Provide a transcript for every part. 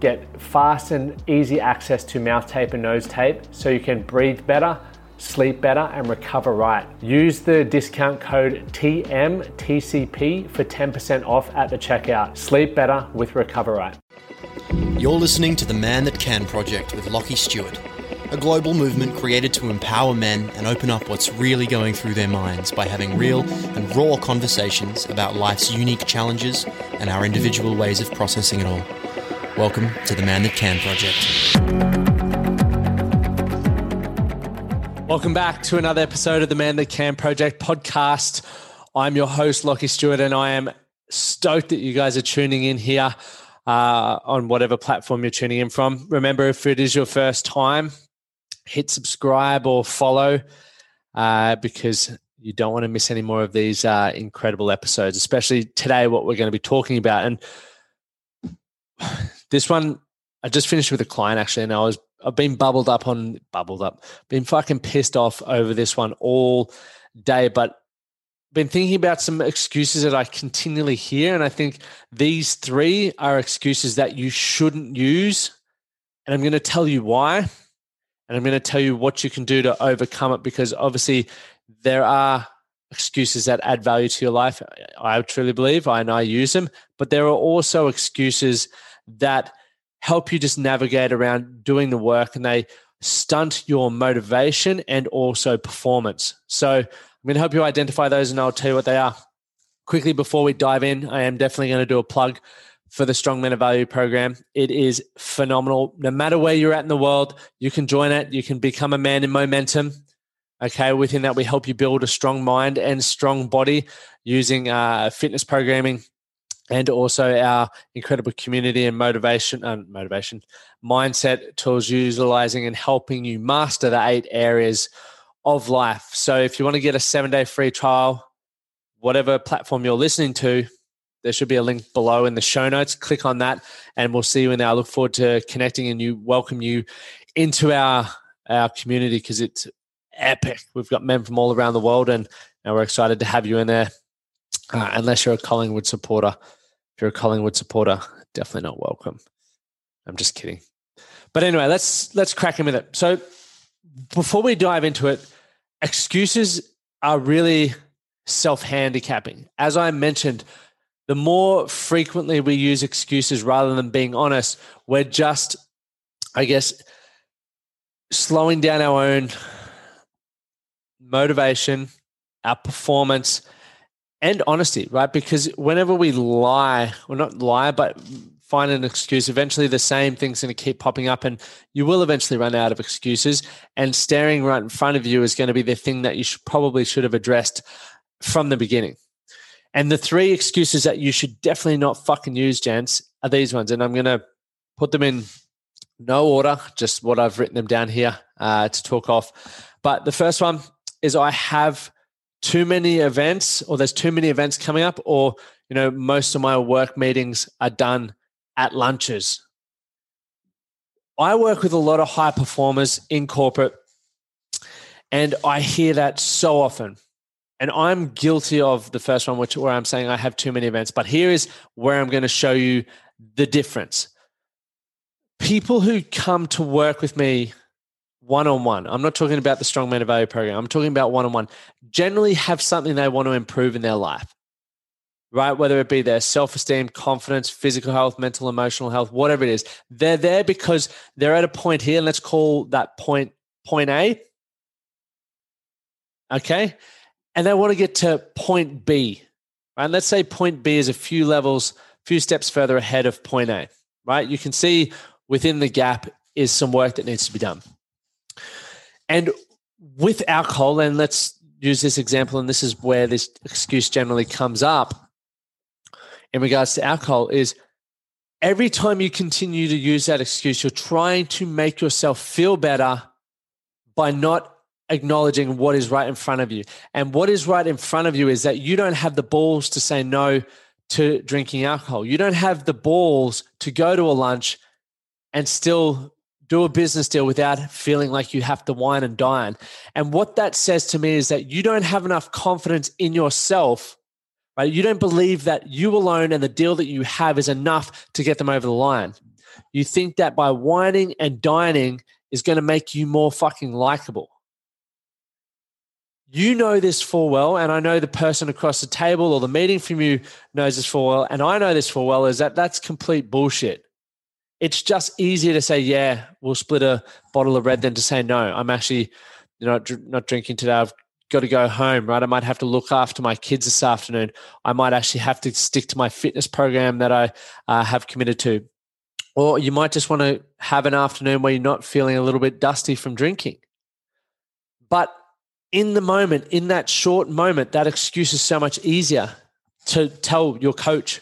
get fast and easy access to mouth tape and nose tape so you can breathe better, sleep better, and recover right. Use the discount code TMTCP for 10% off at the checkout. Sleep better with Recover Right. You're listening to the Man That Can project with Lachie Stuart, a global movement created to empower men and open up what's really going through their minds by having real and raw conversations about life's unique challenges and our individual ways of processing it all. Welcome to the Man That Can Project. Welcome back to another episode of the Man That Can Project podcast. I'm your host, Lachie Stuart, and I am stoked that you guys are tuning in here uh, on whatever platform you're tuning in from. Remember, if it is your first time, hit subscribe or follow uh, because you don't want to miss any more of these uh, incredible episodes, especially today, what we're going to be talking about. And this one, I just finished with a client actually, and I was I've been bubbled up on bubbled up, been fucking pissed off over this one all day, but been thinking about some excuses that I continually hear, and I think these three are excuses that you shouldn't use, and I'm going to tell you why, and I'm going to tell you what you can do to overcome it because obviously there are excuses that add value to your life. I truly believe I and I use them, but there are also excuses that help you just navigate around doing the work and they stunt your motivation and also performance. So I'm going to help you identify those and I'll tell you what they are. Quickly before we dive in, I am definitely going to do a plug for the Strong Men of Value program. It is phenomenal. No matter where you're at in the world, you can join it. You can become a man in momentum. Okay, within that, we help you build a strong mind and strong body using uh, fitness programming, and also our incredible community and motivation and uh, motivation mindset tools utilizing and helping you master the eight areas of life. So if you want to get a seven day free trial whatever platform you're listening to there should be a link below in the show notes. Click on that and we'll see you in there. I look forward to connecting and you welcome you into our our community because it's epic. We've got men from all around the world and, and we're excited to have you in there uh, unless you're a collingwood supporter if you're a Collingwood supporter, definitely not welcome. I'm just kidding. But anyway, let's let's crack in with it. So before we dive into it, excuses are really self-handicapping. As I mentioned, the more frequently we use excuses rather than being honest, we're just, I guess, slowing down our own motivation, our performance, and honesty, right? Because whenever we lie, or not lie, but find an excuse, eventually the same thing's going to keep popping up, and you will eventually run out of excuses. And staring right in front of you is going to be the thing that you should, probably should have addressed from the beginning. And the three excuses that you should definitely not fucking use, gents, are these ones. And I'm going to put them in no order, just what I've written them down here uh, to talk off. But the first one is I have too many events or there's too many events coming up or you know most of my work meetings are done at lunches. I work with a lot of high performers in corporate and i hear that so often. And i'm guilty of the first one which where i'm saying i have too many events but here is where i'm going to show you the difference. People who come to work with me one on one. I'm not talking about the Strong Men of Value program. I'm talking about one on one. Generally, have something they want to improve in their life, right? Whether it be their self esteem, confidence, physical health, mental, emotional health, whatever it is. They're there because they're at a point here, and let's call that point point A. Okay. And they want to get to point B, right? Let's say point B is a few levels, few steps further ahead of point A, right? You can see within the gap is some work that needs to be done. And with alcohol, and let's use this example, and this is where this excuse generally comes up in regards to alcohol, is every time you continue to use that excuse, you're trying to make yourself feel better by not acknowledging what is right in front of you. And what is right in front of you is that you don't have the balls to say no to drinking alcohol. You don't have the balls to go to a lunch and still do a business deal without feeling like you have to wine and dine. And what that says to me is that you don't have enough confidence in yourself, right? You don't believe that you alone and the deal that you have is enough to get them over the line. You think that by whining and dining is going to make you more fucking likable. You know this full well, and I know the person across the table or the meeting from you knows this full well, and I know this full well, is that that's complete bullshit it's just easier to say, yeah, we'll split a bottle of red than to say, no, I'm actually you know, not drinking today. I've got to go home, right? I might have to look after my kids this afternoon. I might actually have to stick to my fitness program that I uh, have committed to. Or you might just want to have an afternoon where you're not feeling a little bit dusty from drinking. But in the moment, in that short moment, that excuse is so much easier to tell your coach,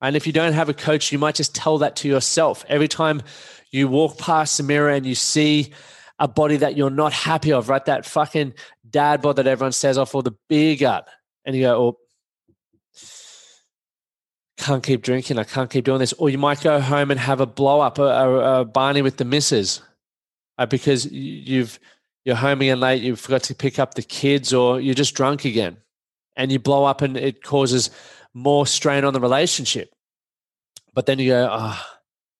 and if you don't have a coach, you might just tell that to yourself. Every time you walk past the mirror and you see a body that you're not happy of, right? That fucking dad bod that everyone says off or the beer gut. And you go, oh, can't keep drinking. I can't keep doing this. Or you might go home and have a blow up, a, a, a Barney with the missus, uh, because you've you're home again late. You forgot to pick up the kids, or you're just drunk again, and you blow up, and it causes more strain on the relationship. But then you go, oh,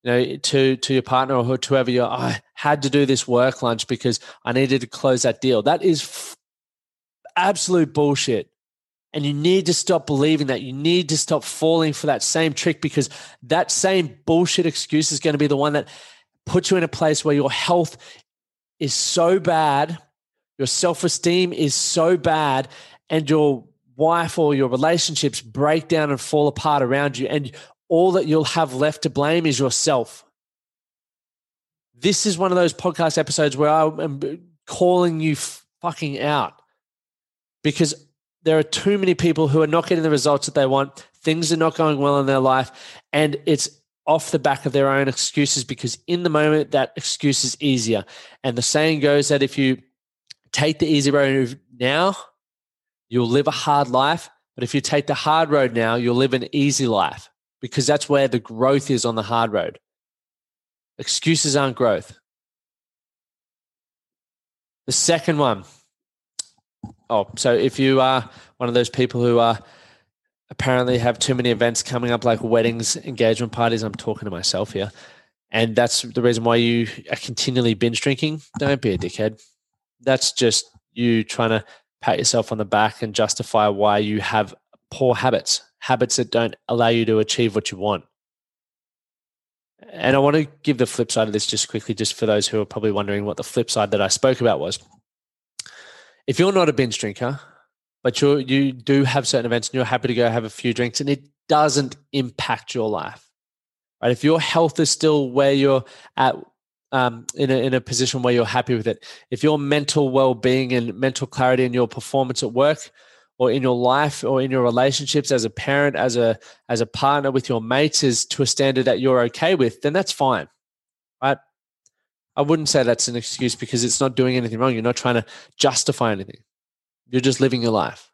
you know, to to your partner or whoever you I had to do this work lunch because I needed to close that deal. That is f- absolute bullshit. And you need to stop believing that. You need to stop falling for that same trick because that same bullshit excuse is going to be the one that puts you in a place where your health is so bad, your self esteem is so bad, and your wife or your relationships break down and fall apart around you, and all that you'll have left to blame is yourself. This is one of those podcast episodes where I am calling you fucking out because there are too many people who are not getting the results that they want. Things are not going well in their life, and it's off the back of their own excuses because in the moment that excuse is easier. And the saying goes that if you take the easy road now, You'll live a hard life, but if you take the hard road now, you'll live an easy life because that's where the growth is on the hard road. Excuses aren't growth. The second one. Oh, so if you are one of those people who are apparently have too many events coming up like weddings, engagement parties, I'm talking to myself here. And that's the reason why you are continually binge drinking. Don't be a dickhead. That's just you trying to pat yourself on the back and justify why you have poor habits, habits that don't allow you to achieve what you want. And I want to give the flip side of this just quickly, just for those who are probably wondering what the flip side that I spoke about was. If you're not a binge drinker, but you you do have certain events and you're happy to go have a few drinks and it doesn't impact your life, right? If your health is still where you're at um, in, a, in a position where you're happy with it. If your mental well being and mental clarity in your performance at work or in your life or in your relationships as a parent, as a as a partner with your mates is to a standard that you're okay with, then that's fine. Right? I wouldn't say that's an excuse because it's not doing anything wrong. You're not trying to justify anything. You're just living your life.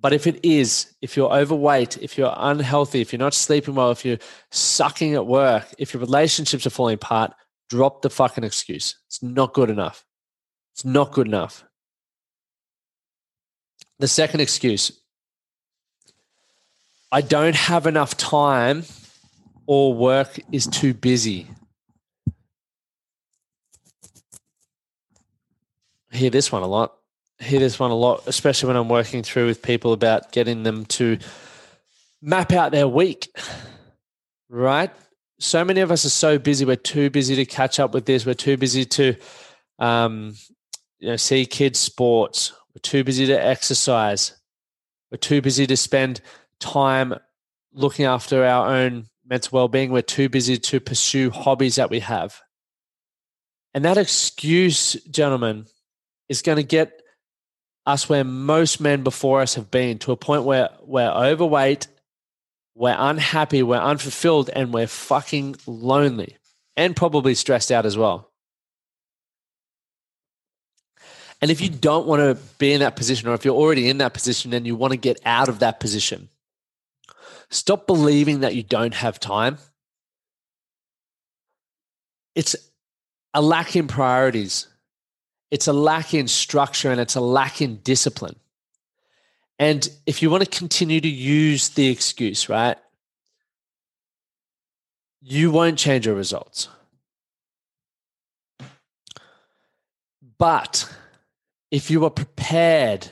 But if it is, if you're overweight, if you're unhealthy, if you're not sleeping well, if you're sucking at work, if your relationships are falling apart, drop the fucking excuse. It's not good enough. It's not good enough. The second excuse I don't have enough time or work is too busy. I hear this one a lot hear this one a lot, especially when I'm working through with people about getting them to map out their week, right? So many of us are so busy. We're too busy to catch up with this. We're too busy to, um, you know, see kids' sports. We're too busy to exercise. We're too busy to spend time looking after our own mental well-being. We're too busy to pursue hobbies that we have. And that excuse, gentlemen, is going to get us where most men before us have been to a point where we're overweight, we're unhappy, we're unfulfilled, and we're fucking lonely and probably stressed out as well. And if you don't want to be in that position, or if you're already in that position and you want to get out of that position, stop believing that you don't have time. It's a lack in priorities, it's a lack in structure, and it's a lack in discipline. And if you want to continue to use the excuse, right, you won't change your results. But if you are prepared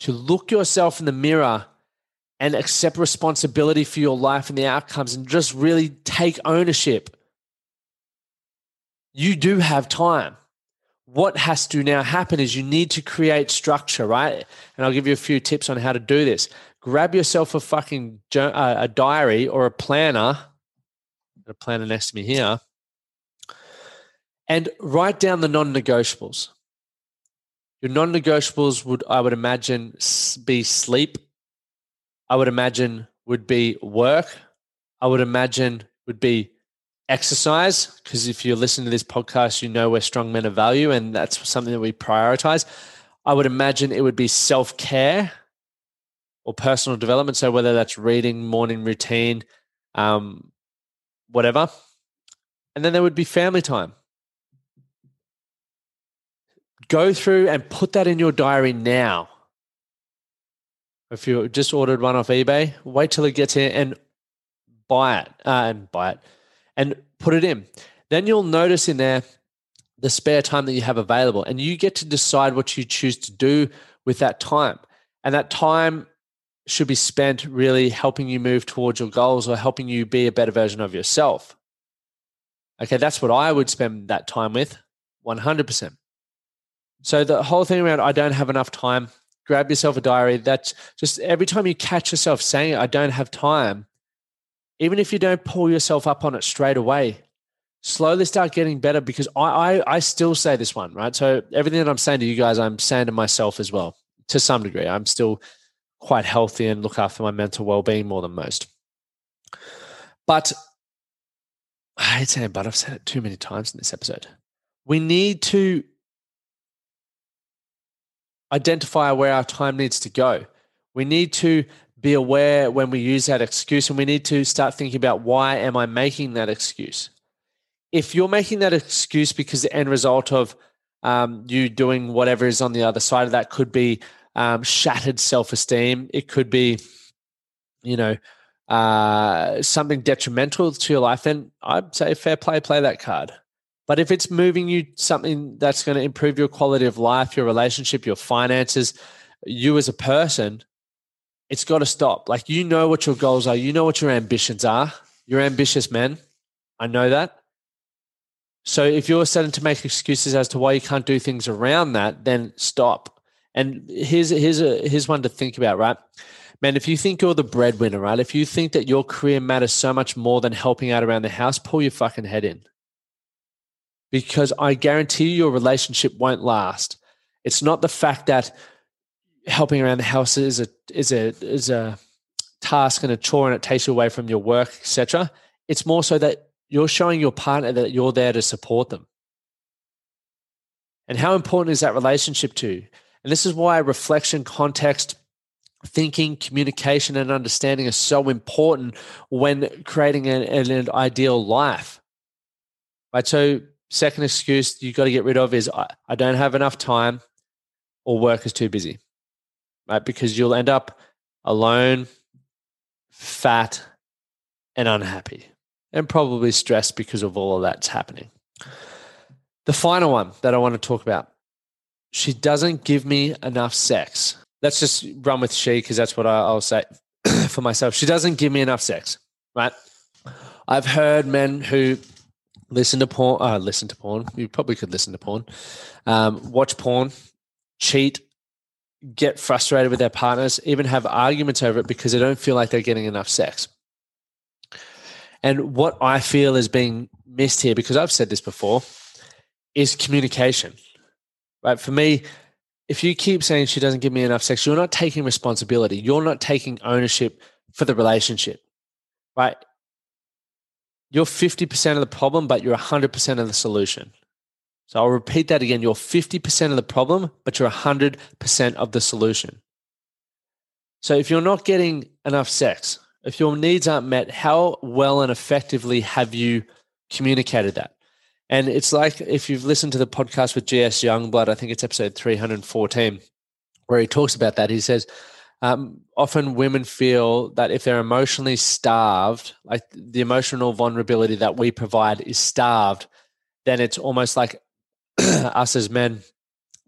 to look yourself in the mirror and accept responsibility for your life and the outcomes and just really take ownership, you do have time. What has to now happen is you need to create structure, right? And I'll give you a few tips on how to do this. Grab yourself a fucking uh, a diary or a planner, a planner next to me here, and write down the non-negotiables. Your non-negotiables would, I would imagine, be sleep. I would imagine would be work. I would imagine would be exercise because if you're listening to this podcast, you know we're strong men of value, and that's something that we prioritize. I would imagine it would be self care or personal development. So whether that's reading, morning routine, um, whatever, and then there would be family time go through and put that in your diary now. If you just ordered one off eBay, wait till it gets here and buy it uh, and buy it and put it in. Then you'll notice in there the spare time that you have available, and you get to decide what you choose to do with that time. And that time should be spent really helping you move towards your goals or helping you be a better version of yourself. Okay, that's what I would spend that time with 100%. So the whole thing around I don't have enough time, grab yourself a diary. That's just every time you catch yourself saying I don't have time, even if you don't pull yourself up on it straight away, slowly start getting better because I, I, I still say this one, right? So everything that I'm saying to you guys, I'm saying to myself as well, to some degree. I'm still quite healthy and look after my mental well-being more than most. But I hate saying but I've said it too many times in this episode. We need to identify where our time needs to go. We need to be aware when we use that excuse and we need to start thinking about why am I making that excuse? If you're making that excuse because the end result of um, you doing whatever is on the other side of that could be um, shattered self esteem, it could be, you know, uh, something detrimental to your life, then I'd say fair play, play that card. But if it's moving you something that's going to improve your quality of life, your relationship, your finances, you as a person, it's got to stop. Like you know what your goals are, you know what your ambitions are. You're ambitious men. I know that. So if you're starting to make excuses as to why you can't do things around that, then stop. And here's here's a here's one to think about, right? Man, if you think you're the breadwinner, right? If you think that your career matters so much more than helping out around the house, pull your fucking head in because I guarantee you your relationship won't last. It's not the fact that helping around the house is a is a is a task and a chore and it takes you away from your work, etc. It's more so that you're showing your partner that you're there to support them. And how important is that relationship to you? And this is why reflection, context, thinking, communication, and understanding are so important when creating an, an ideal life. Right. So Second excuse you've got to get rid of is I, I don't have enough time or work is too busy, right? Because you'll end up alone, fat, and unhappy, and probably stressed because of all of that's happening. The final one that I want to talk about she doesn't give me enough sex. Let's just run with she because that's what I, will say for myself. She doesn't give me enough sex, right? I've heard men who listen to porn. Uh, listen to porn. You probably could listen to porn. Um, watch porn, cheat, get frustrated with their partners, even have arguments over it because they don't feel like they're getting enough sex. And what I feel is being missed here, because I've said this before, is communication. Right? For me, if you keep saying she doesn't give me enough sex, you're not taking responsibility. You're not taking ownership for the relationship, right? You're 50% of the problem, but you're 100% of the solution. So I'll repeat that again. You're 50% of the problem, but you're 100% of the solution. So if you're not getting enough sex, if your needs aren't met, how well and effectively have you communicated that? And it's like if you've listened to the podcast with GS Youngblood, I think it's episode 314, where he talks about that. He says, um, often women feel that if they're emotionally starved, like the emotional vulnerability that we provide is starved, then it's almost like us as men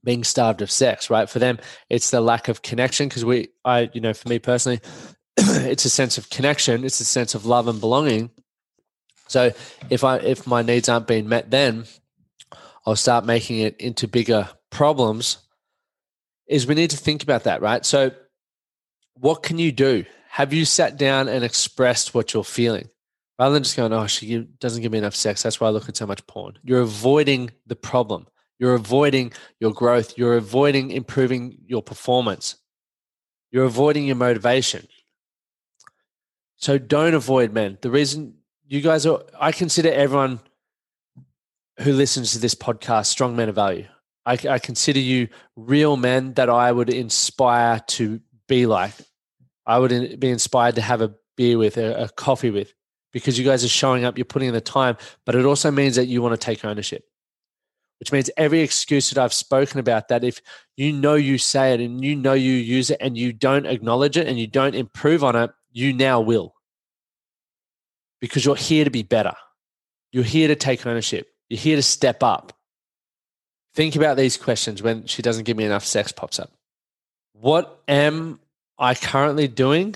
being starved of sex, right? For them, it's the lack of connection because we, I, you know, for me personally, it's a sense of connection, it's a sense of love and belonging. So if I if my needs aren't being met, then I'll start making it into bigger problems. Is we need to think about that, right? So what can you do? Have you sat down and expressed what you're feeling? Rather than just going, oh, she doesn't give me enough sex. That's why I look at so much porn. You're avoiding the problem. You're avoiding your growth. You're avoiding improving your performance. You're avoiding your motivation. So don't avoid men. The reason you guys are, I consider everyone who listens to this podcast strong men of value. I, I consider you real men that I would inspire to be like. I would be inspired to have a beer with, a, a coffee with, because you guys are showing up, you're putting in the time, but it also means that you want to take ownership, which means every excuse that I've spoken about, that if you know you say it and you know you use it and you don't acknowledge it and you don't improve on it, you now will. Because you're here to be better. You're here to take ownership. You're here to step up. Think about these questions when she doesn't give me enough sex pops up. What am I currently doing,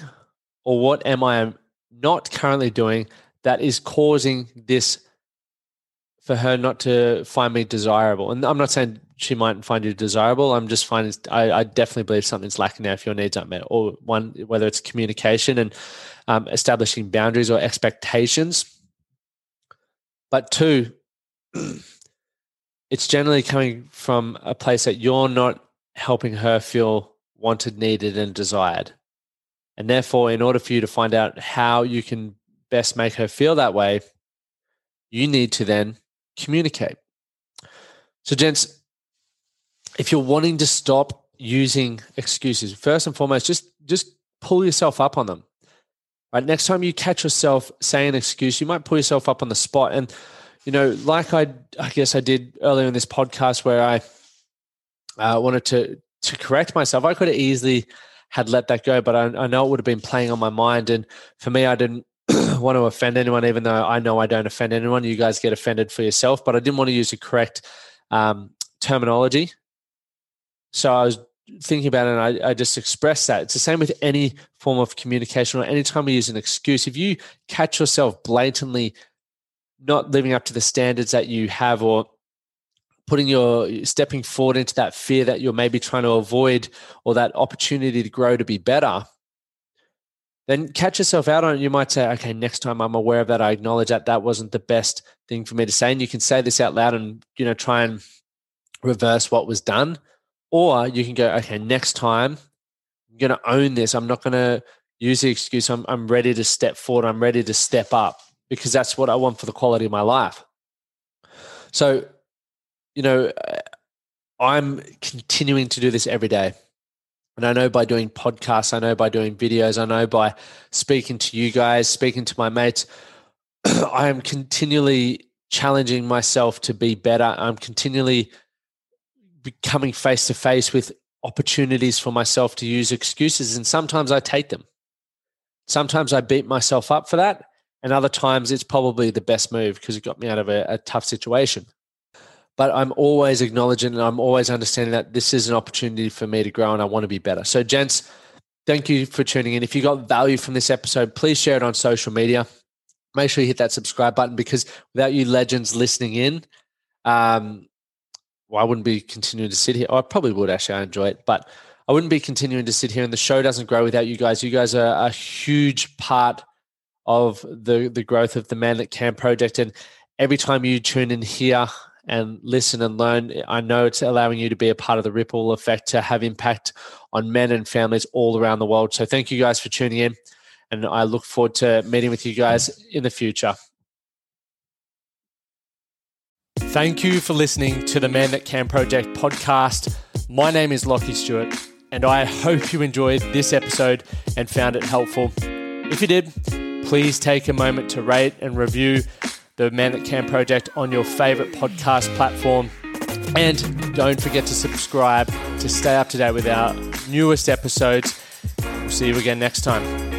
or what am I not currently doing that is causing this for her not to find me desirable? And I'm not saying she might find you desirable. I'm just finding I, I definitely believe something's lacking there if your needs aren't met, or one whether it's communication and um, establishing boundaries or expectations. But two, it's generally coming from a place that you're not helping her feel wanted, needed, and desired. And therefore, in order for you to find out how you can best make her feel that way, you need to then communicate. So, gents, if you're wanting to stop using excuses, first and foremost, just just pull yourself up on them. Right. Next time you catch yourself saying an excuse, you might pull yourself up on the spot. And, you know, like I I guess I did earlier in this podcast where I uh, wanted to to correct myself. I could have easily had let that go, but I, I know it would have been playing on my mind. And for me, I didn't want to offend anyone, even though I know I don't offend anyone. You guys get offended for yourself, but I didn't want to use the correct um, terminology. So I was thinking about it and I, I, just expressed that. It's the same with any form of communication or anytime we use an excuse. If you catch yourself blatantly not living up to the standards that you have or putting your stepping forward into that fear that you're maybe trying to avoid or that opportunity to grow to be better then catch yourself out on it. You might say okay next time i'm aware of that i acknowledge that that wasn't the best thing for me to say. And you can say this out loud and you know try and reverse what was done. Or you can go okay next time i'm going to own this. I'm not going to use the excuse I'm, I'm ready to step forward. I'm ready to step up because that's what i want for the quality of my life. So you know, uh, I'm continuing to do this every day. And I know by doing podcasts, I know by doing videos, I know by speaking to you guys, speaking to my mates, I am continually challenging myself to be better. I'm continually becoming face to face with opportunities for myself to use excuses. And sometimes I take them. Sometimes I beat myself up for that. And other times it's probably the best move because it got me out of a, a tough situation but I'm always acknowledging and I'm always understanding that this is an opportunity for me to grow and I want to be better. So, gents, thank you for tuning in. If you got value from this episode, please share it on social media. Make sure you hit that subscribe button because without you legends listening in, um, well, I wouldn't be continuing to sit here. Oh, I probably would actually. I enjoy it, but I wouldn't be continuing to sit here. And the show doesn't grow without you guys. You guys are a huge part of the the growth of the Man That Can project. And every time you tune in here and listen and learn. I know it's allowing you to be a part of the ripple effect to have impact on men and families all around the world. So thank you guys for tuning in. And I look forward to meeting with you guys in the future. Thank you for listening to the Man That Can Project podcast. My name is Lachie Stuart, and I hope you enjoyed this episode and found it helpful. If you did, please take a moment to rate and review the Man That Can Project on your favorite podcast platform. And don't forget to subscribe to stay up to date with our newest episodes. We'll see you again next time.